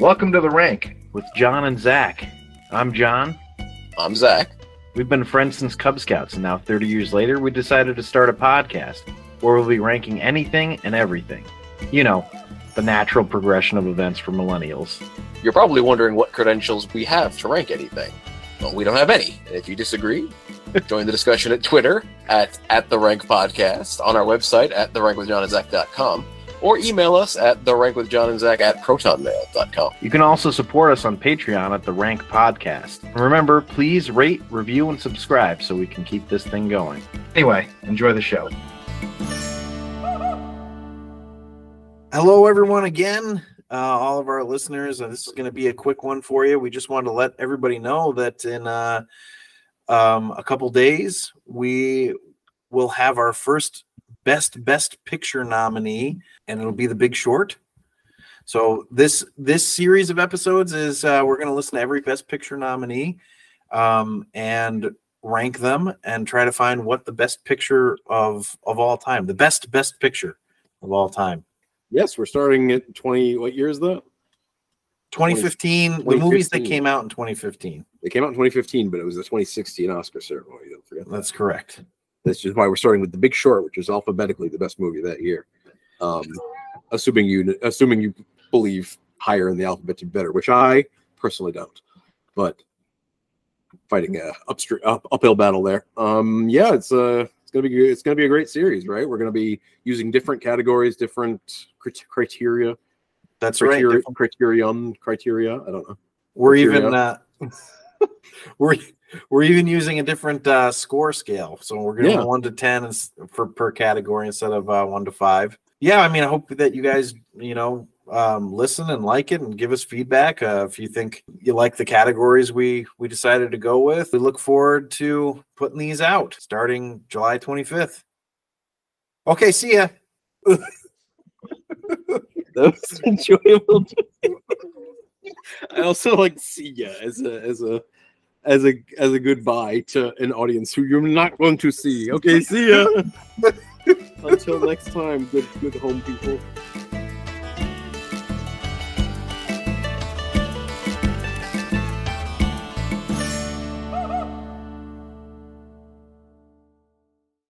Welcome to the rank with John and Zach. I'm John. I'm Zach. We've been friends since Cub Scouts, and now 30 years later, we decided to start a podcast where we'll be ranking anything and everything. You know, the natural progression of events for millennials. You're probably wondering what credentials we have to rank anything. Well, we don't have any. And if you disagree, join the discussion at Twitter at, at the rank podcast, on our website at therankwithjohnandzach.com, or email us at the rank with John and Zach at protonmail.com. You can also support us on Patreon at the Rank Podcast. And remember, please rate, review, and subscribe so we can keep this thing going. Anyway, enjoy the show. Hello, everyone, again. Uh, all of our listeners, uh, this is going to be a quick one for you. We just wanted to let everybody know that in uh, um, a couple days, we will have our first best best picture nominee, and it'll be The Big Short. So this this series of episodes is uh, we're going to listen to every best picture nominee um, and rank them and try to find what the best picture of of all time, the best best picture of all time. Yes, we're starting at 20. What year is that? 2015, the movies that came out in 2015. They came out in 2015, but it was the 2016 Oscar ceremony. Don't forget that. That's correct. That's just why we're starting with The Big Short, which is alphabetically the best movie that year. Um, assuming you assuming you believe higher in the alphabet to better, which I personally don't. But fighting a upstream up, uphill battle there. Um, yeah, it's uh it's gonna be it's gonna be a great series, right? We're gonna be using different categories, different crit- criteria. That's criteria, right. criterion criteria. I don't know. We're criteria. even uh, we're we're even using a different uh, score scale. So we're going Yeah. one to ten for per category instead of uh, one to five. Yeah, I mean, I hope that you guys, you know, um, listen and like it and give us feedback uh, if you think you like the categories we we decided to go with. We look forward to putting these out starting July twenty fifth. Okay, see ya. That was enjoyable. I also like see ya as a as a as a as a goodbye to an audience who you're not going to see. Okay, see ya. Until next time, good good home people.